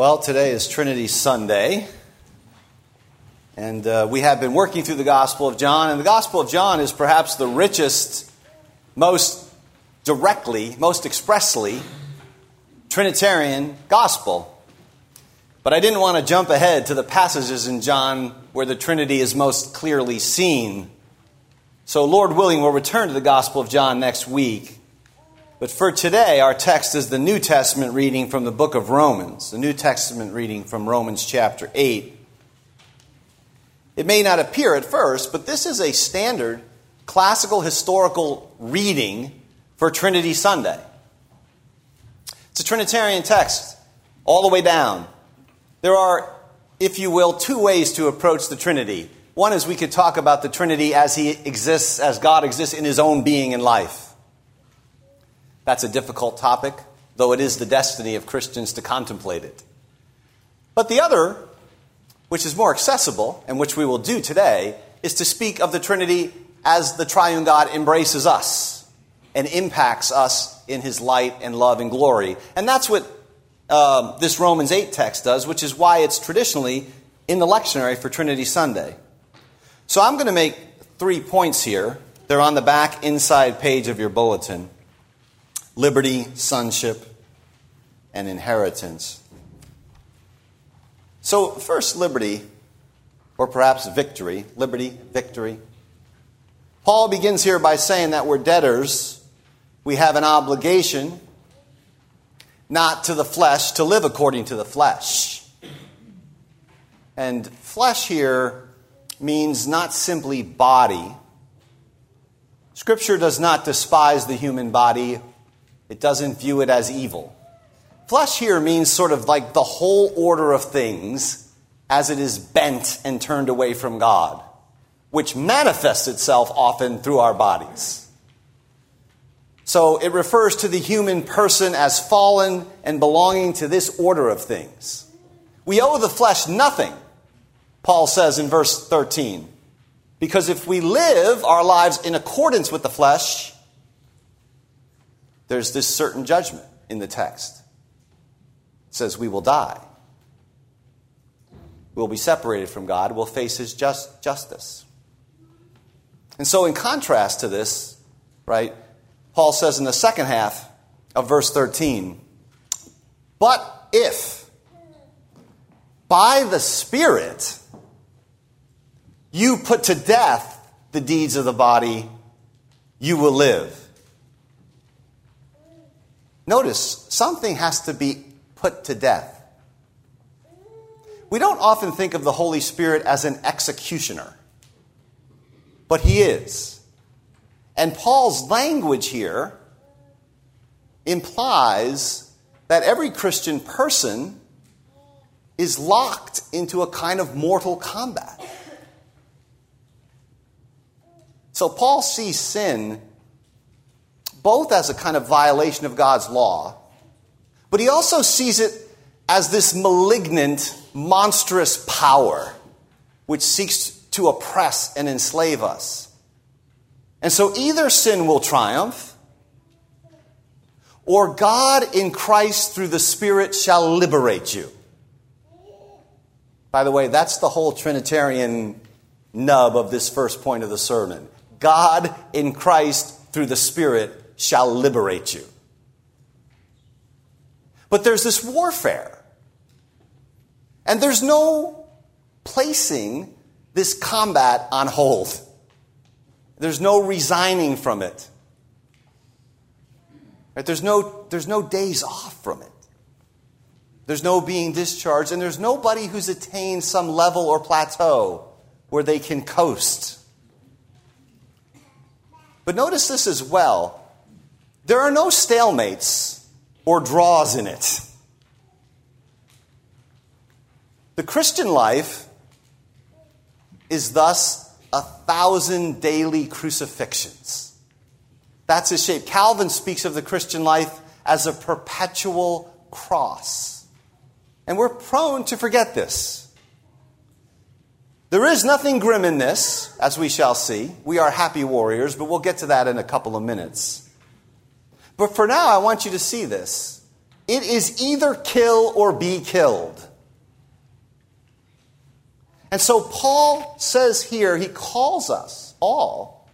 Well, today is Trinity Sunday, and uh, we have been working through the Gospel of John, and the Gospel of John is perhaps the richest, most directly, most expressly Trinitarian Gospel. But I didn't want to jump ahead to the passages in John where the Trinity is most clearly seen. So, Lord willing, we'll return to the Gospel of John next week. But for today, our text is the New Testament reading from the book of Romans, the New Testament reading from Romans chapter 8. It may not appear at first, but this is a standard classical historical reading for Trinity Sunday. It's a Trinitarian text all the way down. There are, if you will, two ways to approach the Trinity. One is we could talk about the Trinity as he exists, as God exists in his own being and life. That's a difficult topic, though it is the destiny of Christians to contemplate it. But the other, which is more accessible, and which we will do today, is to speak of the Trinity as the triune God embraces us and impacts us in his light and love and glory. And that's what um, this Romans 8 text does, which is why it's traditionally in the lectionary for Trinity Sunday. So I'm going to make three points here. They're on the back inside page of your bulletin liberty, sonship, and inheritance. So, first, liberty, or perhaps victory. Liberty, victory. Paul begins here by saying that we're debtors. We have an obligation, not to the flesh, to live according to the flesh. And flesh here means not simply body. Scripture does not despise the human body it doesn't view it as evil. Flesh here means sort of like the whole order of things as it is bent and turned away from God, which manifests itself often through our bodies. So it refers to the human person as fallen and belonging to this order of things. We owe the flesh nothing, Paul says in verse 13. Because if we live our lives in accordance with the flesh, there's this certain judgment in the text. It says we will die. We'll be separated from God. We'll face his just, justice. And so, in contrast to this, right, Paul says in the second half of verse 13, but if by the Spirit you put to death the deeds of the body, you will live. Notice, something has to be put to death. We don't often think of the Holy Spirit as an executioner, but he is. And Paul's language here implies that every Christian person is locked into a kind of mortal combat. So Paul sees sin both as a kind of violation of God's law, but he also sees it as this malignant, monstrous power which seeks to oppress and enslave us. And so either sin will triumph, or God in Christ through the Spirit shall liberate you. By the way, that's the whole Trinitarian nub of this first point of the sermon. God in Christ through the Spirit shall liberate you. But there's this warfare. And there's no placing this combat on hold. There's no resigning from it. Right? There's, no, there's no days off from it. There's no being discharged, and there's nobody who's attained some level or plateau where they can coast. But notice this as well there are no stalemates or draws in it. The Christian life is thus a thousand daily crucifixions. That's his shape. Calvin speaks of the Christian life as a perpetual cross. And we're prone to forget this. There is nothing grim in this, as we shall see. We are happy warriors, but we'll get to that in a couple of minutes. But for now, I want you to see this. it is either kill or be killed. And so Paul says here, he calls us all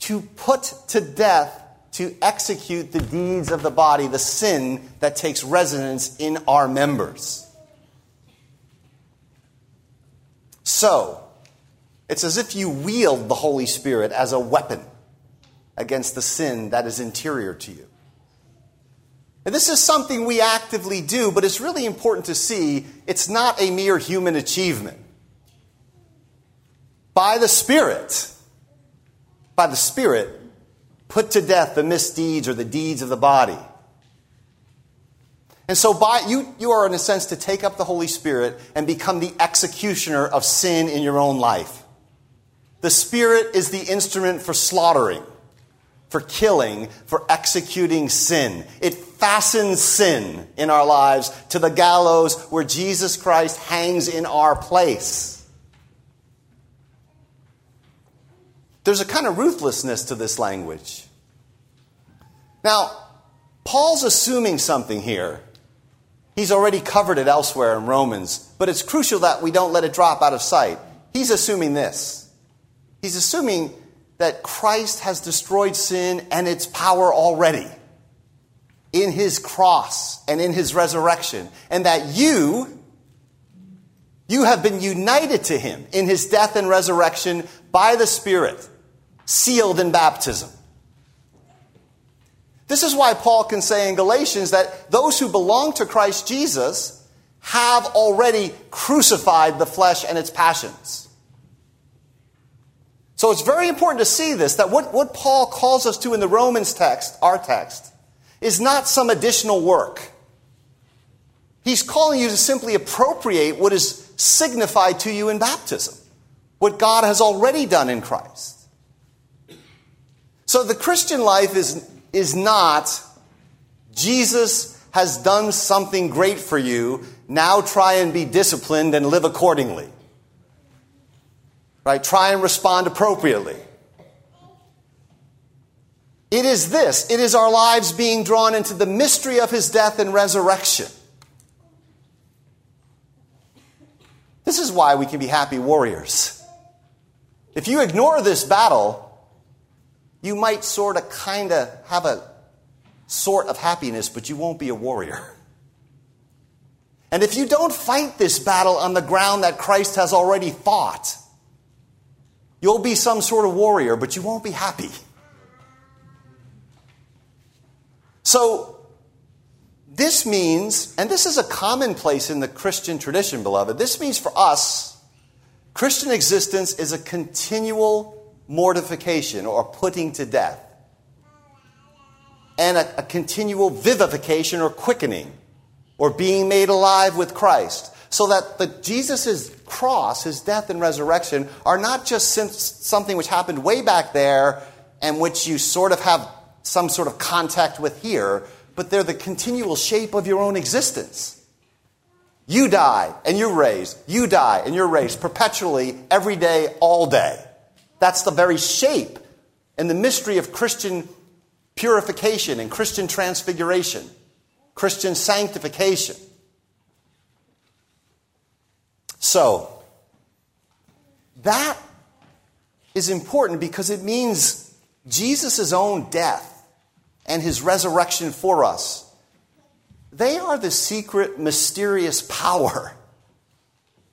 to put to death, to execute the deeds of the body, the sin that takes residence in our members. So, it's as if you wield the Holy Spirit as a weapon against the sin that is interior to you. And this is something we actively do, but it's really important to see it's not a mere human achievement. By the Spirit, by the Spirit, put to death the misdeeds or the deeds of the body. And so by you, you are in a sense to take up the Holy Spirit and become the executioner of sin in your own life. The Spirit is the instrument for slaughtering, for killing, for executing sin. It fastens sin in our lives to the gallows where Jesus Christ hangs in our place. There's a kind of ruthlessness to this language. Now, Paul's assuming something here He's already covered it elsewhere in Romans, but it's crucial that we don't let it drop out of sight. He's assuming this. He's assuming that Christ has destroyed sin and its power already in his cross and in his resurrection, and that you, you have been united to him in his death and resurrection by the Spirit, sealed in baptism. This is why Paul can say in Galatians that those who belong to Christ Jesus have already crucified the flesh and its passions. So it's very important to see this that what, what Paul calls us to in the Romans text, our text, is not some additional work. He's calling you to simply appropriate what is signified to you in baptism, what God has already done in Christ. So the Christian life is is not Jesus has done something great for you, now try and be disciplined and live accordingly. Right? Try and respond appropriately. It is this it is our lives being drawn into the mystery of his death and resurrection. This is why we can be happy warriors. If you ignore this battle, you might sort of kind of have a sort of happiness, but you won't be a warrior. And if you don't fight this battle on the ground that Christ has already fought, you'll be some sort of warrior, but you won't be happy. So, this means, and this is a commonplace in the Christian tradition, beloved, this means for us, Christian existence is a continual mortification or putting to death, and a, a continual vivification or quickening or being made alive with Christ. So that the Jesus' cross, his death and resurrection, are not just something which happened way back there and which you sort of have some sort of contact with here, but they're the continual shape of your own existence. You die and you're raised. You die and you're raised perpetually, every day, all day. That's the very shape and the mystery of Christian purification and Christian transfiguration, Christian sanctification. So, that is important because it means Jesus' own death and his resurrection for us. They are the secret, mysterious power,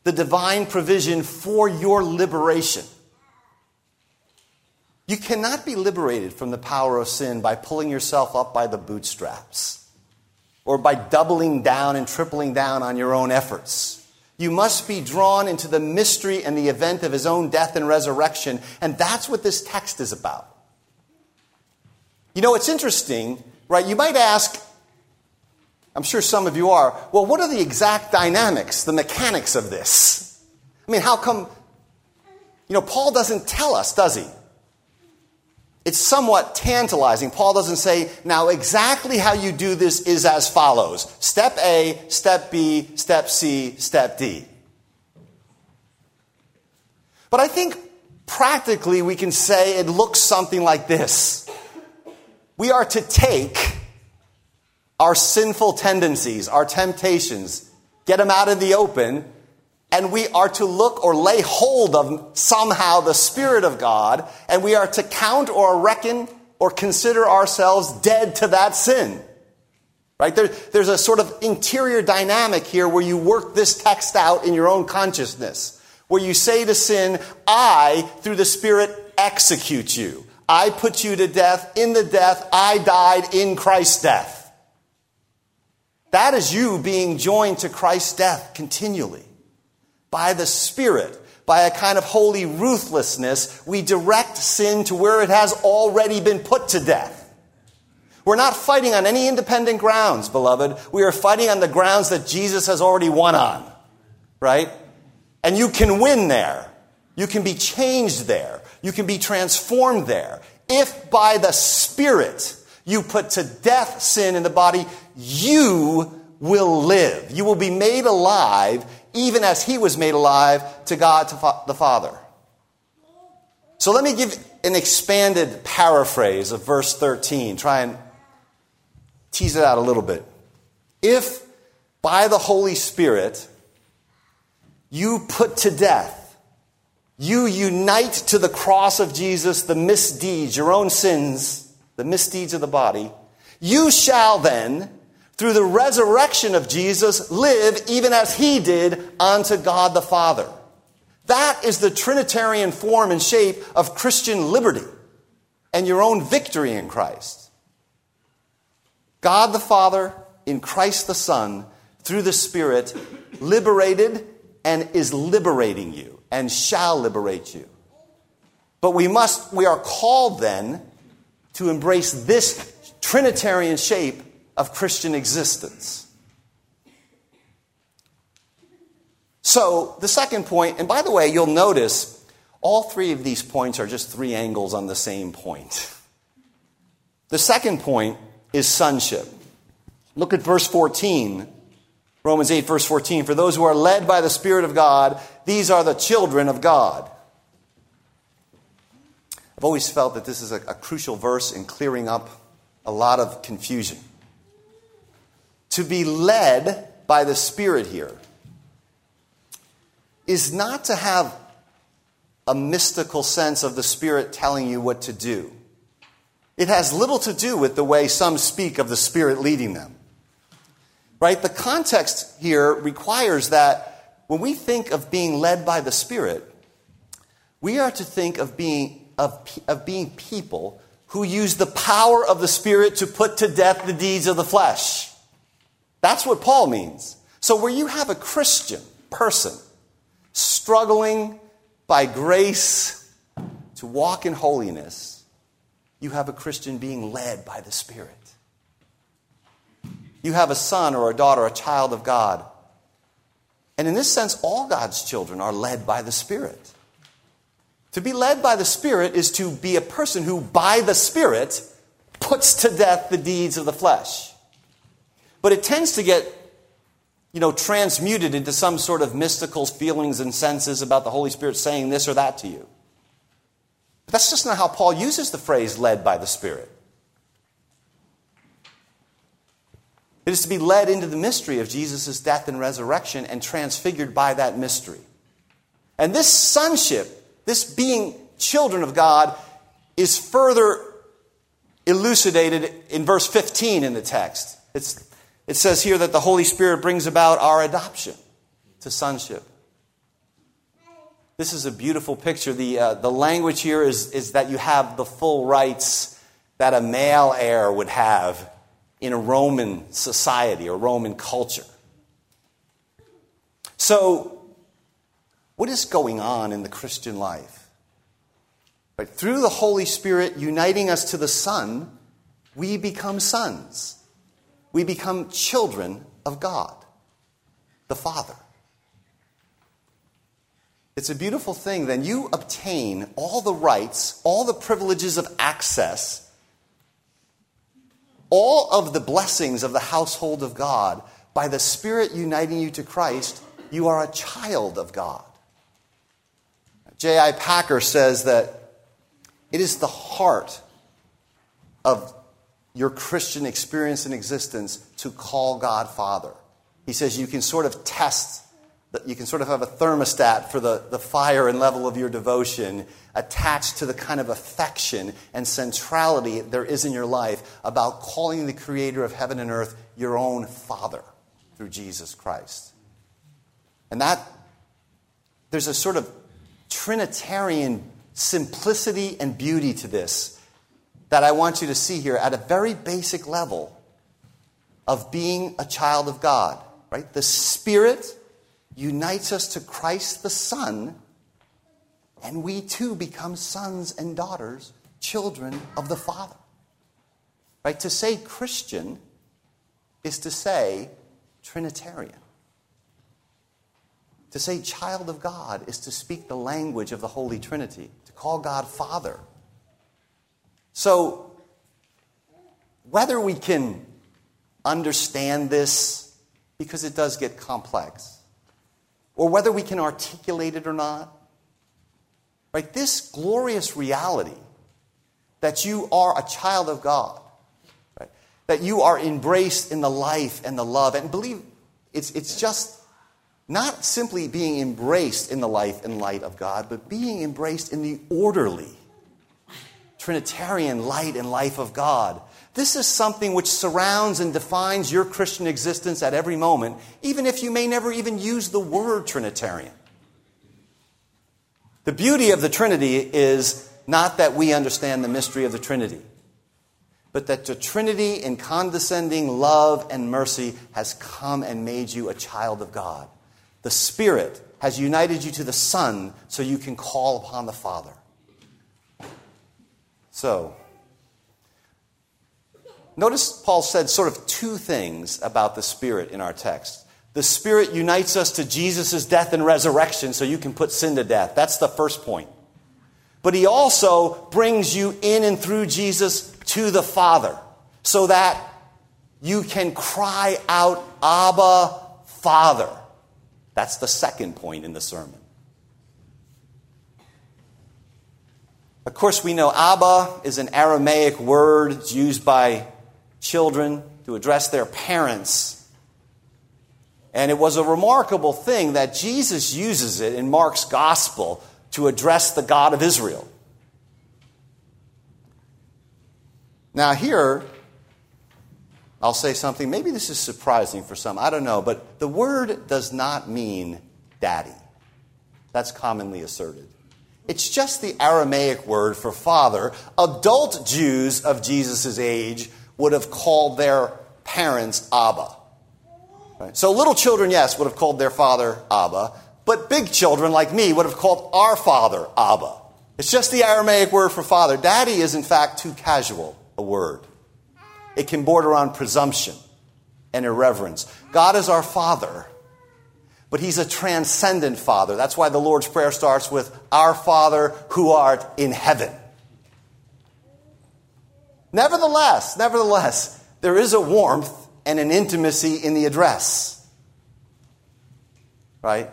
the divine provision for your liberation. You cannot be liberated from the power of sin by pulling yourself up by the bootstraps or by doubling down and tripling down on your own efforts. You must be drawn into the mystery and the event of his own death and resurrection, and that's what this text is about. You know, it's interesting, right? You might ask, I'm sure some of you are, well, what are the exact dynamics, the mechanics of this? I mean, how come, you know, Paul doesn't tell us, does he? It's somewhat tantalizing. Paul doesn't say, now exactly how you do this is as follows step A, step B, step C, step D. But I think practically we can say it looks something like this We are to take our sinful tendencies, our temptations, get them out in the open, and we are to look or lay hold of somehow the Spirit of God, and we are to count or reckon or consider ourselves dead to that sin. Right? There, there's a sort of interior dynamic here where you work this text out in your own consciousness, where you say to sin, I, through the Spirit, execute you. I put you to death. In the death, I died in Christ's death. That is you being joined to Christ's death continually. By the Spirit, by a kind of holy ruthlessness, we direct sin to where it has already been put to death. We're not fighting on any independent grounds, beloved. We are fighting on the grounds that Jesus has already won on. Right? And you can win there. You can be changed there. You can be transformed there. If by the Spirit you put to death sin in the body, you will live. You will be made alive even as he was made alive to God the Father. So let me give an expanded paraphrase of verse 13. Try and tease it out a little bit. If by the Holy Spirit you put to death, you unite to the cross of Jesus the misdeeds, your own sins, the misdeeds of the body, you shall then through the resurrection of Jesus, live even as he did unto God the Father. That is the Trinitarian form and shape of Christian liberty and your own victory in Christ. God the Father, in Christ the Son, through the Spirit, liberated and is liberating you and shall liberate you. But we must, we are called then to embrace this Trinitarian shape of Christian existence. So, the second point, and by the way, you'll notice all three of these points are just three angles on the same point. The second point is sonship. Look at verse 14. Romans 8, verse 14. For those who are led by the Spirit of God, these are the children of God. I've always felt that this is a, a crucial verse in clearing up a lot of confusion to be led by the Spirit here is not to have a mystical sense of the Spirit telling you what to do. It has little to do with the way some speak of the Spirit leading them. Right? The context here requires that when we think of being led by the Spirit, we are to think of being, of, of being people who use the power of the Spirit to put to death the deeds of the flesh. That's what Paul means. So, where you have a Christian person struggling by grace to walk in holiness, you have a Christian being led by the Spirit. You have a son or a daughter, a child of God. And in this sense, all God's children are led by the Spirit. To be led by the Spirit is to be a person who, by the Spirit, puts to death the deeds of the flesh. But it tends to get, you know, transmuted into some sort of mystical feelings and senses about the Holy Spirit saying this or that to you. But that's just not how Paul uses the phrase led by the Spirit. It is to be led into the mystery of Jesus' death and resurrection and transfigured by that mystery. And this sonship, this being children of God, is further elucidated in verse 15 in the text. It's it says here that the Holy Spirit brings about our adoption to sonship. This is a beautiful picture. The, uh, the language here is, is that you have the full rights that a male heir would have in a Roman society or Roman culture. So, what is going on in the Christian life? But through the Holy Spirit uniting us to the Son, we become sons we become children of God, the Father. It's a beautiful thing. Then you obtain all the rights, all the privileges of access, all of the blessings of the household of God by the Spirit uniting you to Christ. You are a child of God. J.I. Packer says that it is the heart of your Christian experience and existence to call God Father. He says you can sort of test, you can sort of have a thermostat for the, the fire and level of your devotion attached to the kind of affection and centrality there is in your life about calling the Creator of heaven and earth your own Father through Jesus Christ. And that, there's a sort of Trinitarian simplicity and beauty to this that I want you to see here at a very basic level of being a child of God, right? The Spirit unites us to Christ the Son, and we too become sons and daughters, children of the Father. Right? To say Christian is to say Trinitarian. To say child of God is to speak the language of the Holy Trinity, to call God Father. So, whether we can understand this, because it does get complex, or whether we can articulate it or not, right, this glorious reality that you are a child of God, right, that you are embraced in the life and the love, and believe it's, it's just not simply being embraced in the life and light of God, but being embraced in the orderly, Trinitarian light and life of God. This is something which surrounds and defines your Christian existence at every moment, even if you may never even use the word Trinitarian. The beauty of the Trinity is not that we understand the mystery of the Trinity, but that the Trinity in condescending love and mercy has come and made you a child of God. The Spirit has united you to the Son so you can call upon the Father. So, notice Paul said sort of two things about the Spirit in our text. The Spirit unites us to Jesus' death and resurrection so you can put sin to death. That's the first point. But he also brings you in and through Jesus to the Father so that you can cry out, Abba, Father. That's the second point in the sermon. Of course, we know Abba is an Aramaic word it's used by children to address their parents. And it was a remarkable thing that Jesus uses it in Mark's gospel to address the God of Israel. Now, here, I'll say something, maybe this is surprising for some, I don't know, but the word does not mean daddy. That's commonly asserted. It's just the Aramaic word for father. Adult Jews of Jesus' age would have called their parents Abba. Right? So little children, yes, would have called their father Abba, but big children like me would have called our father Abba. It's just the Aramaic word for father. Daddy is, in fact, too casual a word it can border on presumption and irreverence. God is our Father, but He's a transcendent Father. That's why the Lord's Prayer starts with, Our Father who art in heaven. Nevertheless, nevertheless, there is a warmth and an intimacy in the address. Right?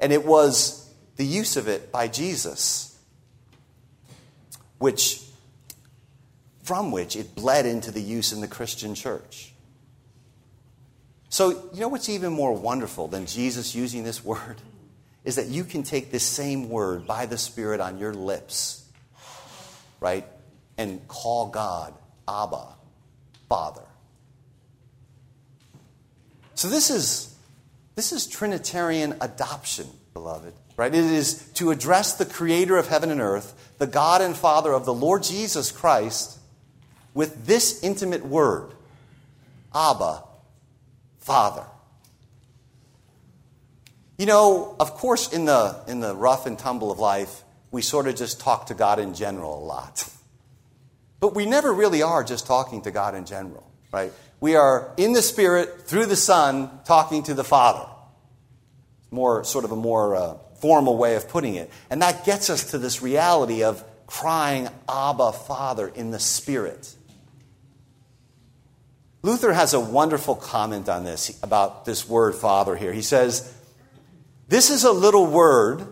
And it was the use of it by Jesus, which from which it bled into the use in the Christian church. So, you know what's even more wonderful than Jesus using this word? Is that you can take this same word by the Spirit on your lips, right? And call God Abba, Father. So this is this is Trinitarian adoption, beloved. Right? It is to address the creator of heaven and earth, the God and Father of the Lord Jesus Christ, with this intimate word Abba, Father. You know, of course, in the, in the rough and tumble of life, we sort of just talk to God in general a lot. But we never really are just talking to God in general, right? We are in the Spirit, through the Son, talking to the Father. More, sort of a more uh, formal way of putting it. And that gets us to this reality of crying, Abba, Father, in the Spirit. Luther has a wonderful comment on this, about this word Father here. He says, This is a little word,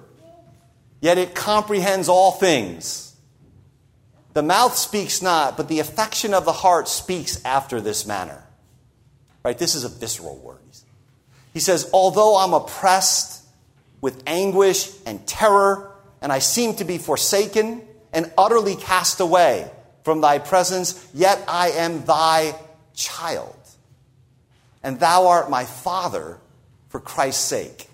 yet it comprehends all things. The mouth speaks not, but the affection of the heart speaks after this manner. Right? This is a visceral word. He says, Although I'm oppressed with anguish and terror, and I seem to be forsaken and utterly cast away from thy presence, yet I am thy child. And thou art my father for Christ's sake.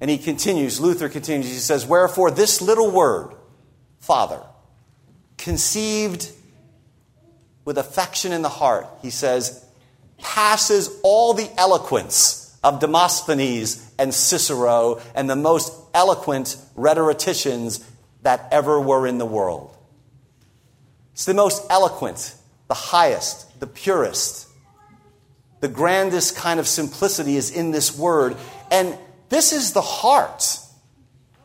And he continues, Luther continues, he says, Wherefore this little word, Father, conceived with affection in the heart, he says, passes all the eloquence of Demosthenes and Cicero and the most eloquent rhetoricians that ever were in the world. It's the most eloquent, the highest, the purest. The grandest kind of simplicity is in this word. And this is the heart,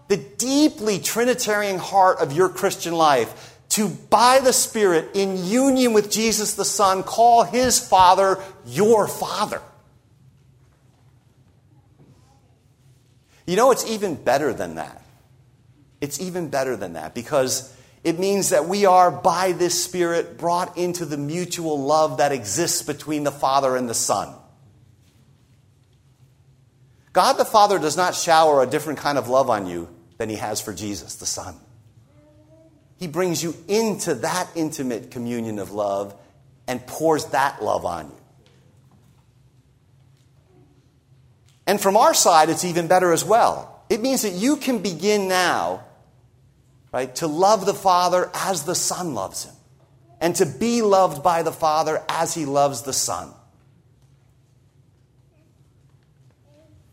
the deeply Trinitarian heart of your Christian life to, by the Spirit, in union with Jesus the Son, call his Father your Father. You know, it's even better than that. It's even better than that because it means that we are, by this Spirit, brought into the mutual love that exists between the Father and the Son. God the Father does not shower a different kind of love on you than he has for Jesus the Son. He brings you into that intimate communion of love and pours that love on you. And from our side, it's even better as well. It means that you can begin now, right, to love the Father as the Son loves him, and to be loved by the Father as he loves the Son.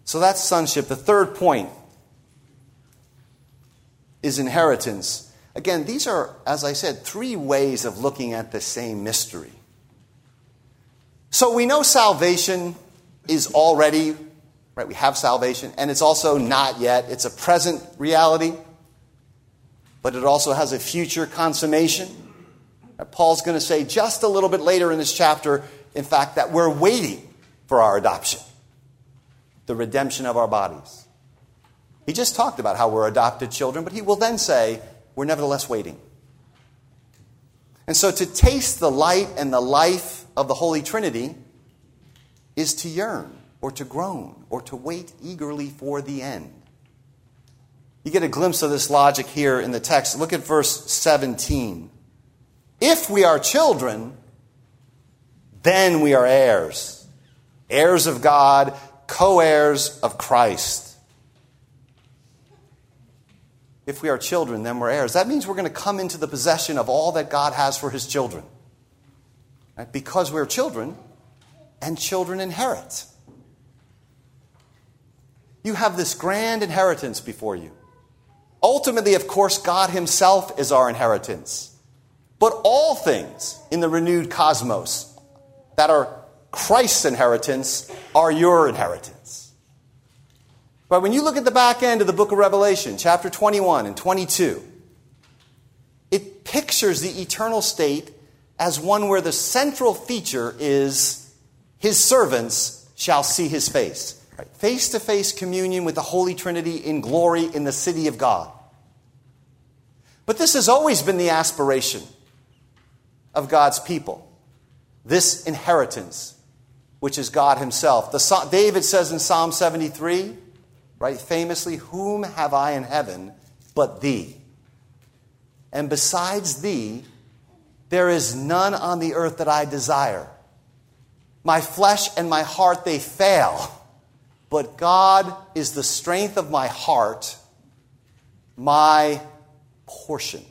So that's sonship. The third point is inheritance. Again, these are, as I said, three ways of looking at the same mystery. So we know salvation is already, right? We have salvation, and it's also not yet. It's a present reality, but it also has a future consummation. Paul's going to say just a little bit later in this chapter, in fact, that we're waiting for our adoption, the redemption of our bodies. He just talked about how we're adopted children, but he will then say, we're nevertheless waiting. And so to taste the light and the life of the Holy Trinity is to yearn or to groan or to wait eagerly for the end. You get a glimpse of this logic here in the text. Look at verse 17. If we are children, then we are heirs, heirs of God, co heirs of Christ. If we are children, then we're heirs. That means we're going to come into the possession of all that God has for his children. Right? Because we're children, and children inherit. You have this grand inheritance before you. Ultimately, of course, God Himself is our inheritance. But all things in the renewed cosmos that are Christ's inheritance are your inheritance. But when you look at the back end of the book of Revelation, chapter 21 and 22, it pictures the eternal state as one where the central feature is his servants shall see his face. Face to face communion with the Holy Trinity in glory in the city of God. But this has always been the aspiration of God's people this inheritance, which is God Himself. The, David says in Psalm 73 right? Famously, whom have I in heaven but thee? And besides thee, there is none on the earth that I desire. My flesh and my heart, they fail. But God is the strength of my heart, my portion.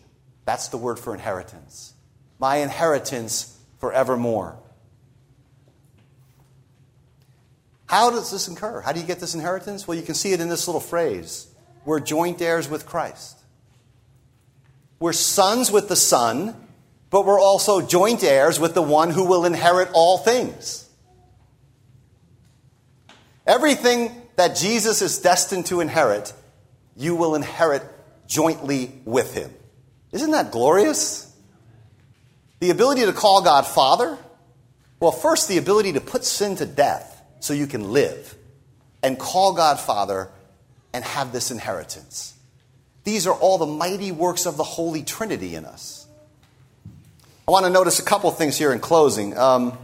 That's the word for inheritance. My inheritance forevermore. How does this occur? How do you get this inheritance? Well, you can see it in this little phrase we're joint heirs with Christ. We're sons with the Son, but we're also joint heirs with the one who will inherit all things. Everything that Jesus is destined to inherit, you will inherit jointly with him. Isn't that glorious? The ability to call God Father. Well, first, the ability to put sin to death so you can live and call God Father and have this inheritance. These are all the mighty works of the Holy Trinity in us. I want to notice a couple things here in closing. Um,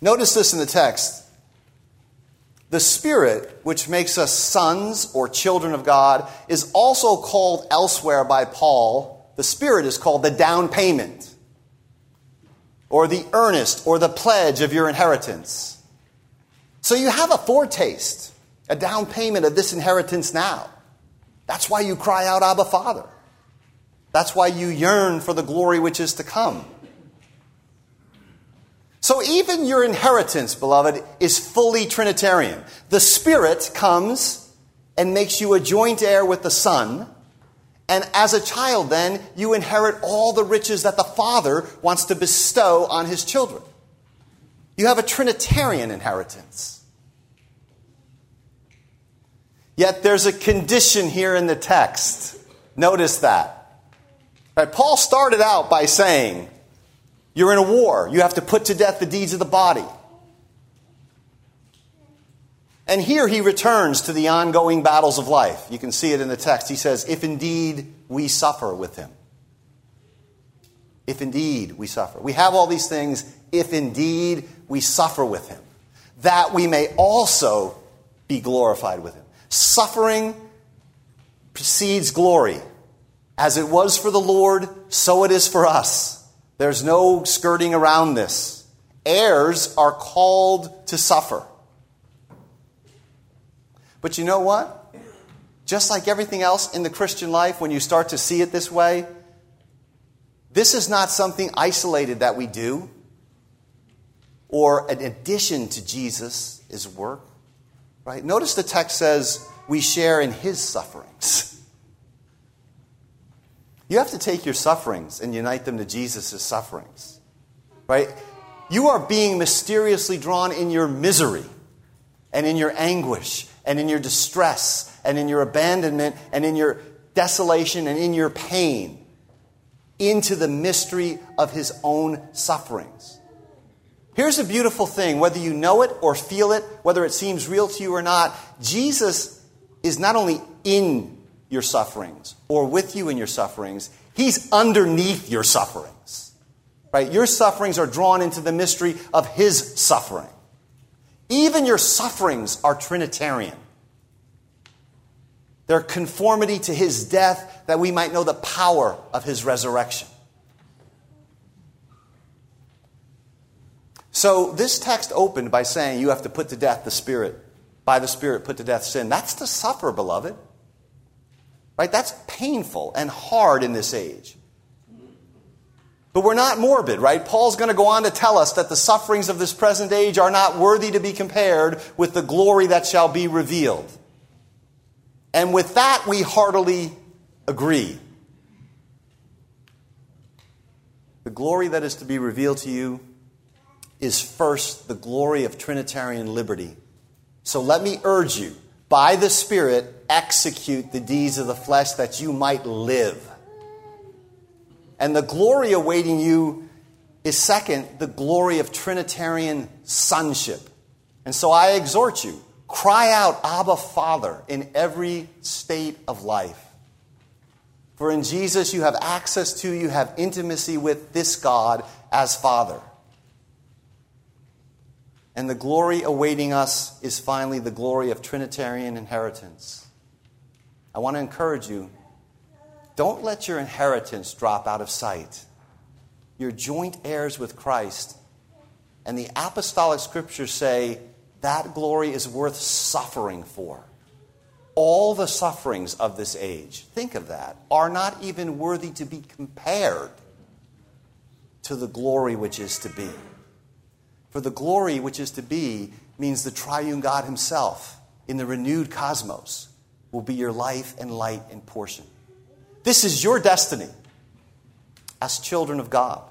notice this in the text. The Spirit, which makes us sons or children of God, is also called elsewhere by Paul. The Spirit is called the down payment, or the earnest, or the pledge of your inheritance. So you have a foretaste, a down payment of this inheritance now. That's why you cry out, Abba, Father. That's why you yearn for the glory which is to come. So even your inheritance, beloved, is fully Trinitarian. The Spirit comes and makes you a joint heir with the Son. And as a child, then, you inherit all the riches that the Father wants to bestow on his children. You have a Trinitarian inheritance. Yet there's a condition here in the text. Notice that. Right, Paul started out by saying, you're in a war. You have to put to death the deeds of the body. And here he returns to the ongoing battles of life. You can see it in the text. He says, If indeed we suffer with him. If indeed we suffer. We have all these things, if indeed we suffer with him, that we may also be glorified with him. Suffering precedes glory. As it was for the Lord, so it is for us. There's no skirting around this. Heirs are called to suffer. But you know what? Just like everything else in the Christian life, when you start to see it this way, this is not something isolated that we do or an addition to Jesus' work. Right? Notice the text says we share in his sufferings. You have to take your sufferings and unite them to Jesus' sufferings. Right? You are being mysteriously drawn in your misery and in your anguish and in your distress and in your abandonment and in your desolation and in your pain into the mystery of his own sufferings. Here's a beautiful thing whether you know it or feel it, whether it seems real to you or not, Jesus is not only in your sufferings or with you in your sufferings. He's underneath your sufferings. Right? Your sufferings are drawn into the mystery of his suffering. Even your sufferings are Trinitarian. They're conformity to his death that we might know the power of his resurrection. So, this text opened by saying you have to put to death the Spirit. By the Spirit, put to death sin. That's to suffer, beloved. Right? That's painful and hard in this age. But we're not morbid, right? Paul's going to go on to tell us that the sufferings of this present age are not worthy to be compared with the glory that shall be revealed. And with that, we heartily agree. The glory that is to be revealed to you is first the glory of Trinitarian liberty. So let me urge you by the Spirit, execute the deeds of the flesh that you might live. And the glory awaiting you is second, the glory of Trinitarian sonship. And so I exhort you cry out, Abba, Father, in every state of life. For in Jesus you have access to, you have intimacy with this God as Father. And the glory awaiting us is finally the glory of Trinitarian inheritance. I want to encourage you don't let your inheritance drop out of sight. You're joint heirs with Christ. And the apostolic scriptures say that glory is worth suffering for. All the sufferings of this age, think of that, are not even worthy to be compared to the glory which is to be. For the glory which is to be means the triune God Himself in the renewed cosmos will be your life and light and portion. This is your destiny as children of God.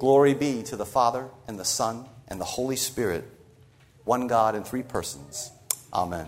Glory be to the Father and the Son and the Holy Spirit, one God in three persons. Amen.